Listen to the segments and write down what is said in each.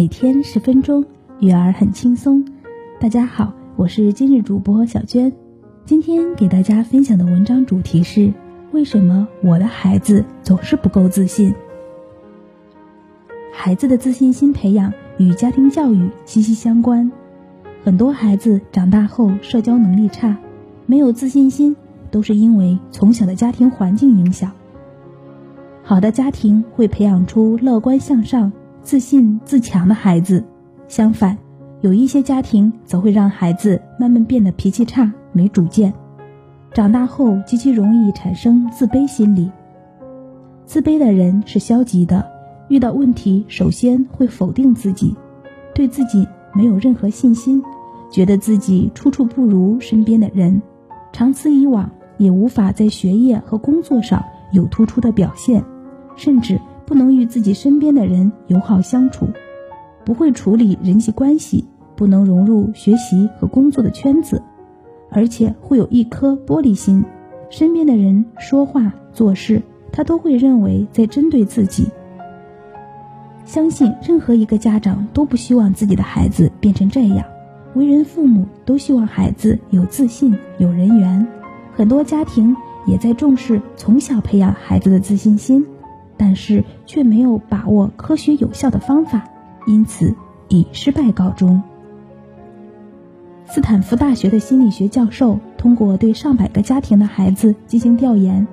每天十分钟，育儿很轻松。大家好，我是今日主播小娟。今天给大家分享的文章主题是：为什么我的孩子总是不够自信？孩子的自信心培养与家庭教育息息相关。很多孩子长大后社交能力差，没有自信心，都是因为从小的家庭环境影响。好的家庭会培养出乐观向上。自信自强的孩子，相反，有一些家庭则会让孩子慢慢变得脾气差、没主见，长大后极其容易产生自卑心理。自卑的人是消极的，遇到问题首先会否定自己，对自己没有任何信心，觉得自己处处不如身边的人，长此以往也无法在学业和工作上有突出的表现，甚至。不能与自己身边的人友好相处，不会处理人际关系，不能融入学习和工作的圈子，而且会有一颗玻璃心，身边的人说话做事，他都会认为在针对自己。相信任何一个家长都不希望自己的孩子变成这样，为人父母都希望孩子有自信、有人缘，很多家庭也在重视从小培养孩子的自信心。但是却没有把握科学有效的方法，因此以失败告终。斯坦福大学的心理学教授通过对上百个家庭的孩子进行调研，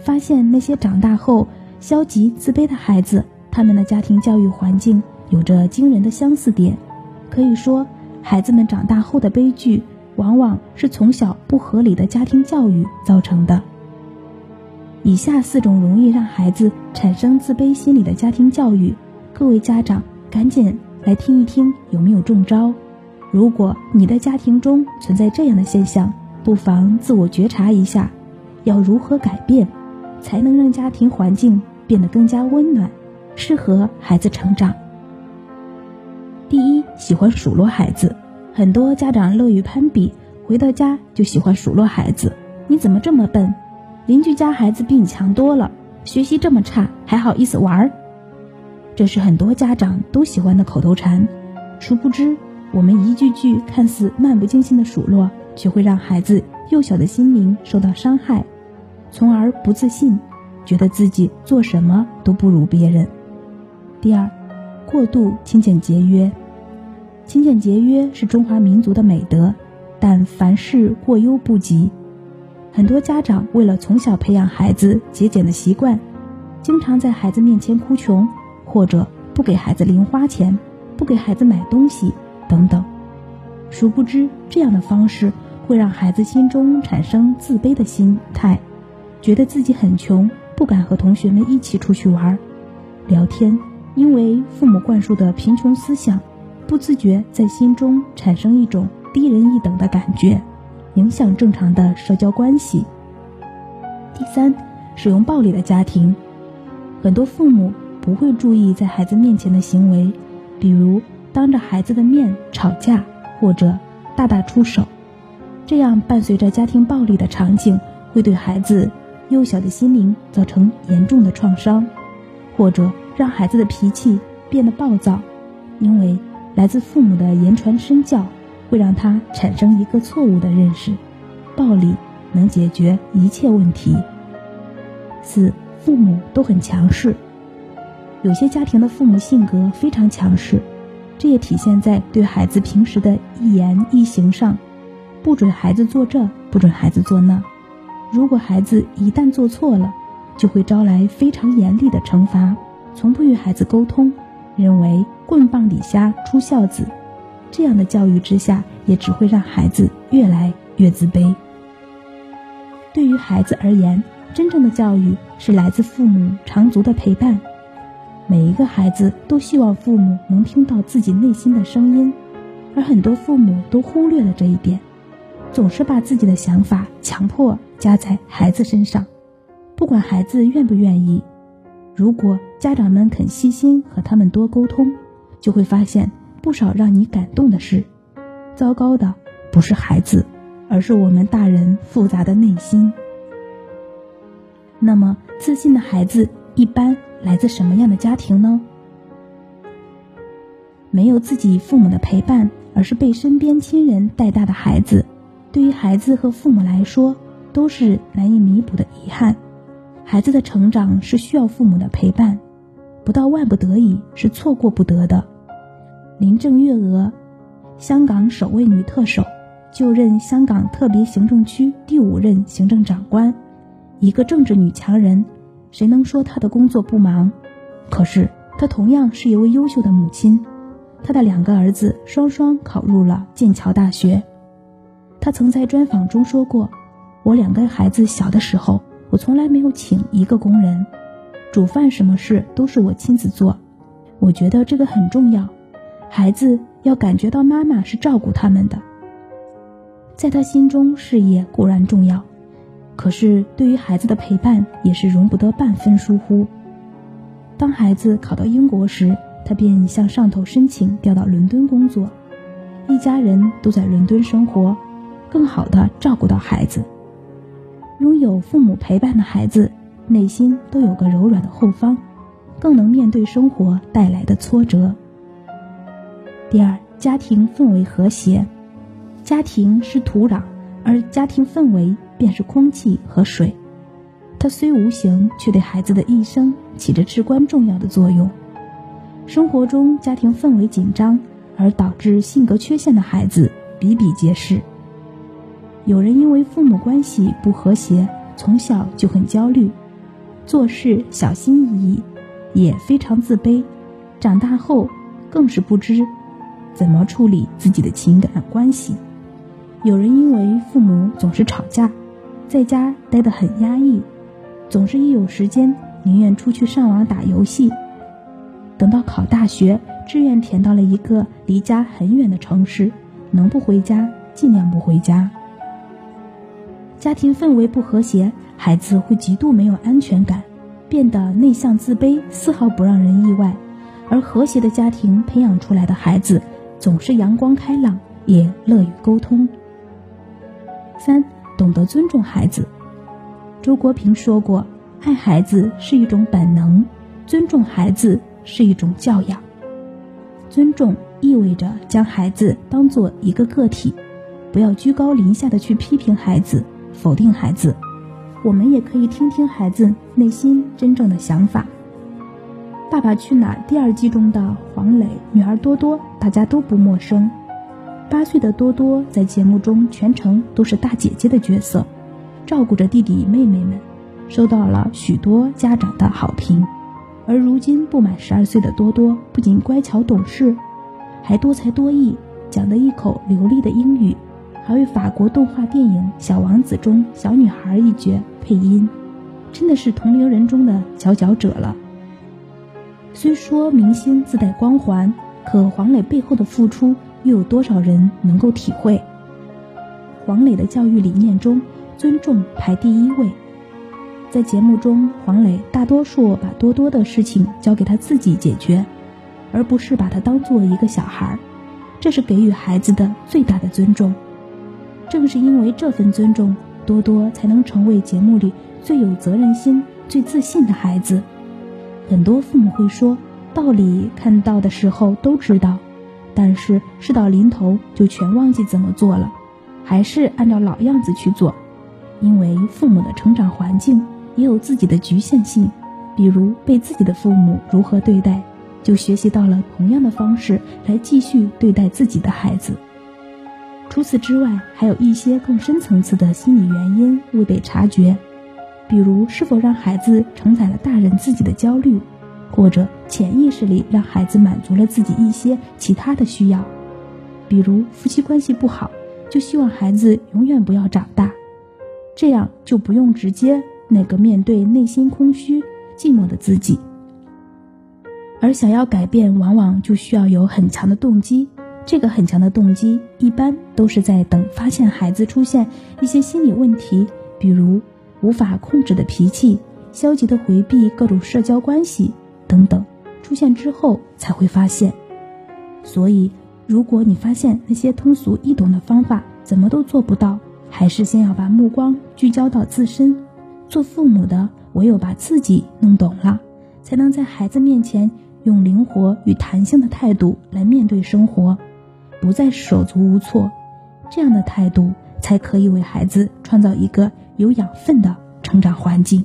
发现那些长大后消极自卑的孩子，他们的家庭教育环境有着惊人的相似点。可以说，孩子们长大后的悲剧，往往是从小不合理的家庭教育造成的。以下四种容易让孩子产生自卑心理的家庭教育，各位家长赶紧来听一听有没有中招。如果你的家庭中存在这样的现象，不妨自我觉察一下，要如何改变，才能让家庭环境变得更加温暖，适合孩子成长。第一，喜欢数落孩子，很多家长乐于攀比，回到家就喜欢数落孩子：“你怎么这么笨？”邻居家孩子比你强多了，学习这么差还好意思玩儿，这是很多家长都喜欢的口头禅。殊不知，我们一句句看似漫不经心的数落，却会让孩子幼小的心灵受到伤害，从而不自信，觉得自己做什么都不如别人。第二，过度勤俭节约。勤俭节约是中华民族的美德，但凡事过犹不及。很多家长为了从小培养孩子节俭的习惯，经常在孩子面前哭穷，或者不给孩子零花钱，不给孩子买东西等等。殊不知，这样的方式会让孩子心中产生自卑的心态，觉得自己很穷，不敢和同学们一起出去玩、聊天，因为父母灌输的贫穷思想，不自觉在心中产生一种低人一等的感觉。影响正常的社交关系。第三，使用暴力的家庭，很多父母不会注意在孩子面前的行为，比如当着孩子的面吵架或者大打出手，这样伴随着家庭暴力的场景，会对孩子幼小的心灵造成严重的创伤，或者让孩子的脾气变得暴躁，因为来自父母的言传身教。会让他产生一个错误的认识，暴力能解决一切问题。四，父母都很强势，有些家庭的父母性格非常强势，这也体现在对孩子平时的一言一行上，不准孩子做这，不准孩子做那。如果孩子一旦做错了，就会招来非常严厉的惩罚，从不与孩子沟通，认为棍棒底下出孝子。这样的教育之下，也只会让孩子越来越自卑。对于孩子而言，真正的教育是来自父母长足的陪伴。每一个孩子都希望父母能听到自己内心的声音，而很多父母都忽略了这一点，总是把自己的想法强迫加在孩子身上，不管孩子愿不愿意。如果家长们肯细心和他们多沟通，就会发现。不少让你感动的事，糟糕的不是孩子，而是我们大人复杂的内心。那么，自信的孩子一般来自什么样的家庭呢？没有自己父母的陪伴，而是被身边亲人带大的孩子，对于孩子和父母来说，都是难以弥补的遗憾。孩子的成长是需要父母的陪伴，不到万不得已是错过不得的。林郑月娥，香港首位女特首，就任香港特别行政区第五任行政长官，一个政治女强人，谁能说她的工作不忙？可是她同样是一位优秀的母亲。她的两个儿子双双考入了剑桥大学。他曾在专访中说过：“我两个孩子小的时候，我从来没有请一个工人，煮饭什么事都是我亲自做。我觉得这个很重要，孩子要感觉到妈妈是照顾他们的。”在他心中，事业固然重要，可是对于孩子的陪伴也是容不得半分疏忽。当孩子考到英国时，他便向上头申请调到伦敦工作，一家人都在伦敦生活，更好的照顾到孩子。拥有父母陪伴的孩子，内心都有个柔软的后方，更能面对生活带来的挫折。第二，家庭氛围和谐，家庭是土壤，而家庭氛围便是空气和水，它虽无形，却对孩子的一生起着至关重要的作用。生活中家庭氛围紧张，而导致性格缺陷的孩子比比皆是。有人因为父母关系不和谐，从小就很焦虑，做事小心翼翼，也非常自卑，长大后更是不知怎么处理自己的情感关系。有人因为父母总是吵架，在家待得很压抑，总是一有时间宁愿出去上网打游戏。等到考大学，志愿填到了一个离家很远的城市，能不回家尽量不回家。家庭氛围不和谐，孩子会极度没有安全感，变得内向自卑，丝毫不让人意外。而和谐的家庭培养出来的孩子，总是阳光开朗，也乐于沟通。三，懂得尊重孩子。周国平说过：“爱孩子是一种本能，尊重孩子。”是一种教养，尊重意味着将孩子当做一个个体，不要居高临下的去批评孩子、否定孩子。我们也可以听听孩子内心真正的想法。《爸爸去哪儿》第二季中的黄磊女儿多多，大家都不陌生。八岁的多多在节目中全程都是大姐姐的角色，照顾着弟弟妹妹们，收到了许多家长的好评。而如今不满十二岁的多多，不仅乖巧懂事，还多才多艺，讲得一口流利的英语，还为法国动画电影《小王子》中小女孩一角配音，真的是同龄人中的佼佼者了。虽说明星自带光环，可黄磊背后的付出，又有多少人能够体会？黄磊的教育理念中，尊重排第一位。在节目中，黄磊大多数把多多的事情交给他自己解决，而不是把他当做一个小孩儿，这是给予孩子的最大的尊重。正是因为这份尊重，多多才能成为节目里最有责任心、最自信的孩子。很多父母会说，道理看到的时候都知道，但是事到临头就全忘记怎么做了，还是按照老样子去做，因为父母的成长环境。也有自己的局限性，比如被自己的父母如何对待，就学习到了同样的方式来继续对待自己的孩子。除此之外，还有一些更深层次的心理原因未被察觉，比如是否让孩子承载了大人自己的焦虑，或者潜意识里让孩子满足了自己一些其他的需要，比如夫妻关系不好，就希望孩子永远不要长大，这样就不用直接。那个面对内心空虚、寂寞的自己，而想要改变，往往就需要有很强的动机。这个很强的动机，一般都是在等发现孩子出现一些心理问题，比如无法控制的脾气、消极的回避各种社交关系等等出现之后，才会发现。所以，如果你发现那些通俗易懂的方法怎么都做不到，还是先要把目光聚焦到自身。做父母的，唯有把自己弄懂了，才能在孩子面前用灵活与弹性的态度来面对生活，不再手足无措，这样的态度才可以为孩子创造一个有养分的成长环境。